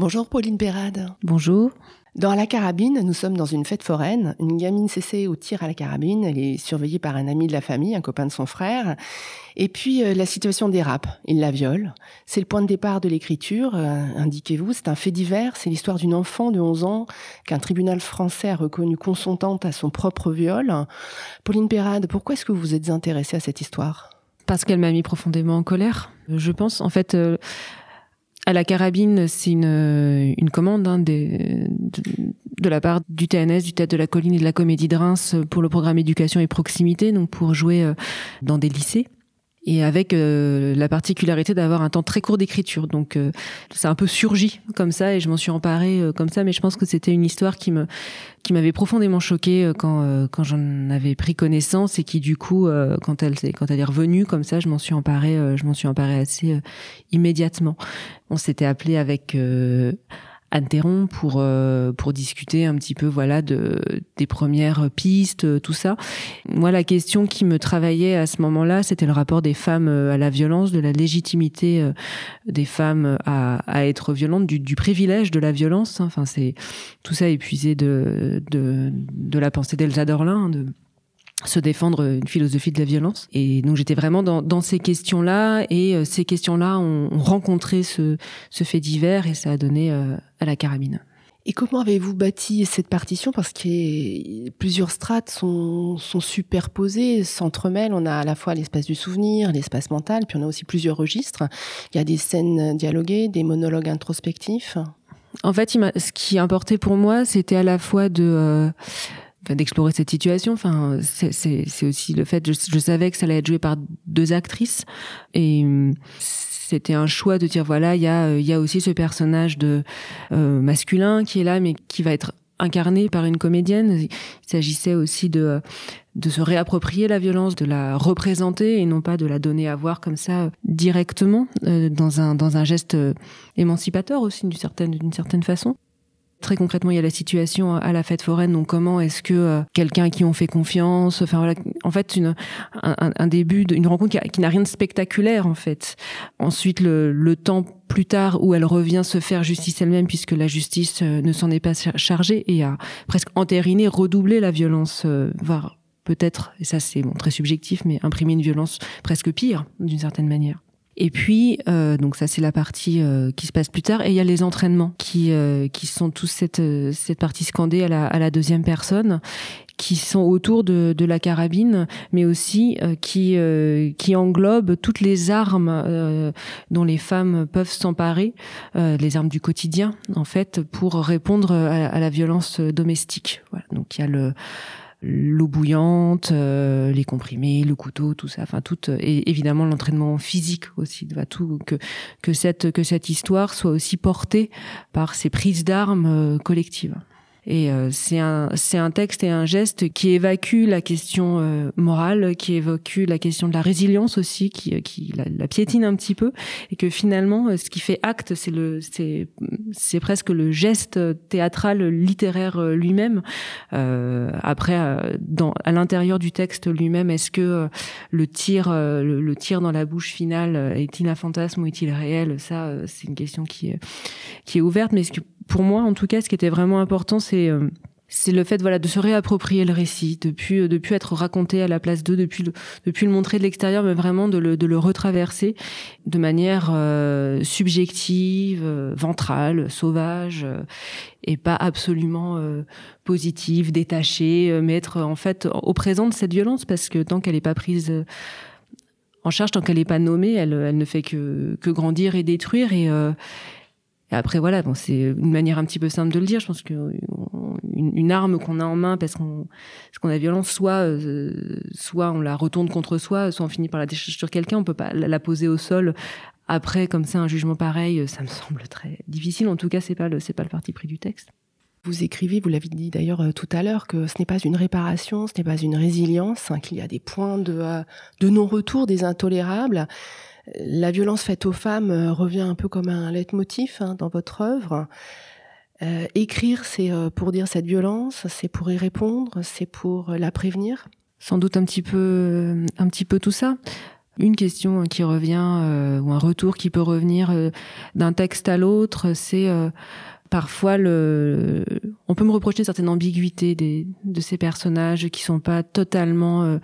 Bonjour Pauline Perrade. Bonjour. Dans la carabine, nous sommes dans une fête foraine. Une gamine cessée au tir à la carabine. Elle est surveillée par un ami de la famille, un copain de son frère. Et puis euh, la situation dérape. Il la viole. C'est le point de départ de l'écriture. Euh, indiquez-vous, c'est un fait divers. C'est l'histoire d'une enfant de 11 ans qu'un tribunal français a reconnue consentante à son propre viol. Pauline Perrade, pourquoi est-ce que vous vous êtes intéressée à cette histoire? Parce qu'elle m'a mis profondément en colère. Je pense, en fait. Euh, à la carabine, c'est une, une commande hein, des, de, de, la part du TNS, du Théâtre de la Colline et de la Comédie de Reims pour le programme éducation et proximité, donc pour jouer euh, dans des lycées et avec euh, la particularité d'avoir un temps très court d'écriture. Donc euh, c'est un peu surgi comme ça et je m'en suis emparée euh, comme ça, mais je pense que c'était une histoire qui me qui m'avait profondément choquée quand quand j'en avais pris connaissance et qui du coup quand elle quand elle est revenue comme ça, je m'en suis emparée je m'en suis emparée assez immédiatement. On s'était appelé avec Anteron pour euh, pour discuter un petit peu voilà de des premières pistes euh, tout ça. Moi la question qui me travaillait à ce moment-là c'était le rapport des femmes euh, à la violence de la légitimité des femmes à, à être violentes du, du privilège de la violence enfin c'est tout ça épuisé de de de la pensée d'Elsa Dorlin de se défendre une philosophie de la violence. Et donc j'étais vraiment dans, dans ces questions-là, et euh, ces questions-là ont, ont, rencontré ce, ce fait divers, et ça a donné euh, à la carabine. Et comment avez-vous bâti cette partition? Parce que plusieurs strates sont, sont superposées, s'entremêlent. On a à la fois l'espace du souvenir, l'espace mental, puis on a aussi plusieurs registres. Il y a des scènes dialoguées, des monologues introspectifs. En fait, ce qui importait pour moi, c'était à la fois de... Euh, d'explorer cette situation. Enfin, c'est aussi le fait, je, savais que ça allait être joué par deux actrices et c'était un choix de dire voilà, il y a, aussi ce personnage de euh, masculin qui est là, mais qui va être incarné par une comédienne. Il s'agissait aussi de de se réapproprier la violence, de la représenter et non pas de la donner à voir comme ça directement euh, dans un dans un geste euh, émancipateur aussi d'une certaine d'une certaine façon. Très concrètement, il y a la situation à la fête foraine. Donc, comment est-ce que euh, quelqu'un qui on fait confiance, enfin voilà, en fait, une, un, un début d'une rencontre qui n'a rien de spectaculaire en fait. Ensuite, le, le, temps plus tard où elle revient se faire justice elle-même puisque la justice euh, ne s'en est pas chargée et a presque entériné, redoublé la violence, euh, voire peut-être, et ça c'est bon, très subjectif, mais imprimer une violence presque pire d'une certaine manière. Et puis, euh, donc ça c'est la partie euh, qui se passe plus tard. Et il y a les entraînements qui euh, qui sont tous cette cette partie scandée à la à la deuxième personne, qui sont autour de de la carabine, mais aussi euh, qui euh, qui englobent toutes les armes euh, dont les femmes peuvent s'emparer, les armes du quotidien en fait, pour répondre à, à la violence domestique. Voilà. Donc il y a le l'eau bouillante, euh, les comprimés, le couteau, tout ça, enfin tout, et évidemment l'entraînement physique aussi, va tout que que cette que cette histoire soit aussi portée par ces prises d'armes euh, collectives. Et euh, c'est un un texte et un geste qui évacue la question euh, morale, qui évacue la question de la résilience aussi, qui euh, qui la, piétine un petit peu, et que finalement, ce qui fait acte, c'est presque le geste théâtral littéraire lui-même. après, dans à l'intérieur du texte lui-même, est-ce que le tir le, tir dans la bouche finale est-il un fantasme ou est-il réel? Ça, c'est une question qui est qui est ouverte, mais ce que pour moi, en tout cas, ce qui était vraiment important, c'est euh, c'est le fait voilà de se réapproprier le récit, de plus de plus être raconté à la place d'eux, depuis le depuis le montrer de l'extérieur, mais vraiment de le de le retraverser de manière euh, subjective, euh, ventrale, sauvage, euh, et pas absolument euh, positive, détachée, mais être en fait au présent de cette violence parce que tant qu'elle n'est pas prise en charge, tant qu'elle n'est pas nommée, elle elle ne fait que que grandir et détruire et et après voilà, c'est une manière un petit peu simple de le dire. Je pense que une, une arme qu'on a en main parce qu'on a violence, soit euh, soit on la retourne contre soi, soit on finit par la décharger sur quelqu'un. On peut pas la, poser au sol après comme ça un jugement pareil. Ça me semble très difficile. En tout cas, c'est pas le pas le parti pris du texte. Vous écrivez, vous l'avez dit d'ailleurs euh, tout à l'heure, que ce n'est pas une réparation, ce n'est pas une résilience, hein, qu'il y a des points euh, de non-retour, des intolérables la violence faite aux femmes euh, revient un peu comme un leitmotiv hein, dans votre œuvre. Euh, écrire, c'est euh, pour dire cette violence, c'est pour y répondre, c'est pour la prévenir. Sans doute un petit peu, un petit peu tout ça. une question qui revient ou un retour qui peut revenir d'un texte à l'autre, c'est parfois le on peut me reprocher une certaine ambiguïté des, de ces personnages qui sont pas totalement euh,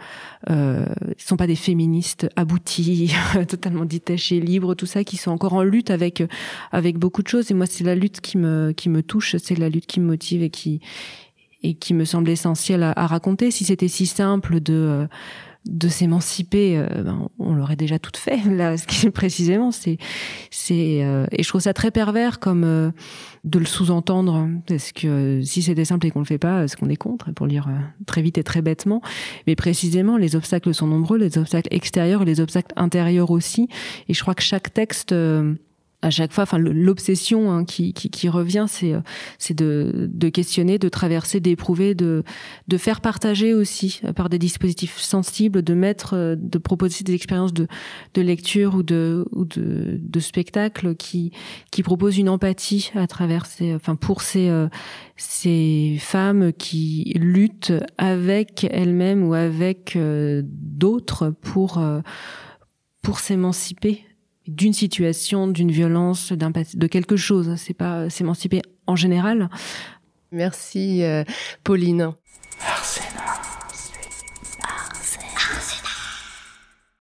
euh, sont pas des féministes aboutis totalement détachés libres tout ça qui sont encore en lutte avec avec beaucoup de choses. Et moi c'est la lutte qui me qui me touche c'est la lutte qui me motive et qui et qui me semble essentielle à, à raconter. Si c'était si simple de euh, de s'émanciper, euh, ben, on l'aurait déjà tout fait. Là, ce qui précisément, c'est, c'est, euh, et je trouve ça très pervers comme euh, de le sous-entendre, parce que si c'était simple et qu'on le fait pas, ce qu'on est contre, pour lire très vite et très bêtement. Mais précisément, les obstacles sont nombreux, les obstacles extérieurs les obstacles intérieurs aussi. Et je crois que chaque texte à chaque fois, enfin l'obsession hein, qui, revient, c'est euh, de, questionner, de traverser, d'éprouver, de faire partager aussi euh, par des dispositifs sensibles, de mettre, euh, de proposer des expériences de lecture ou de spectacle qui proposent une empathie à travers enfin pour ces femmes qui luttent avec elles-mêmes ou avec d'autres pour s'émanciper d'une situation, d'une violence, d'un de quelque chose. C'est pas s'émanciper en général. Merci, euh, Pauline.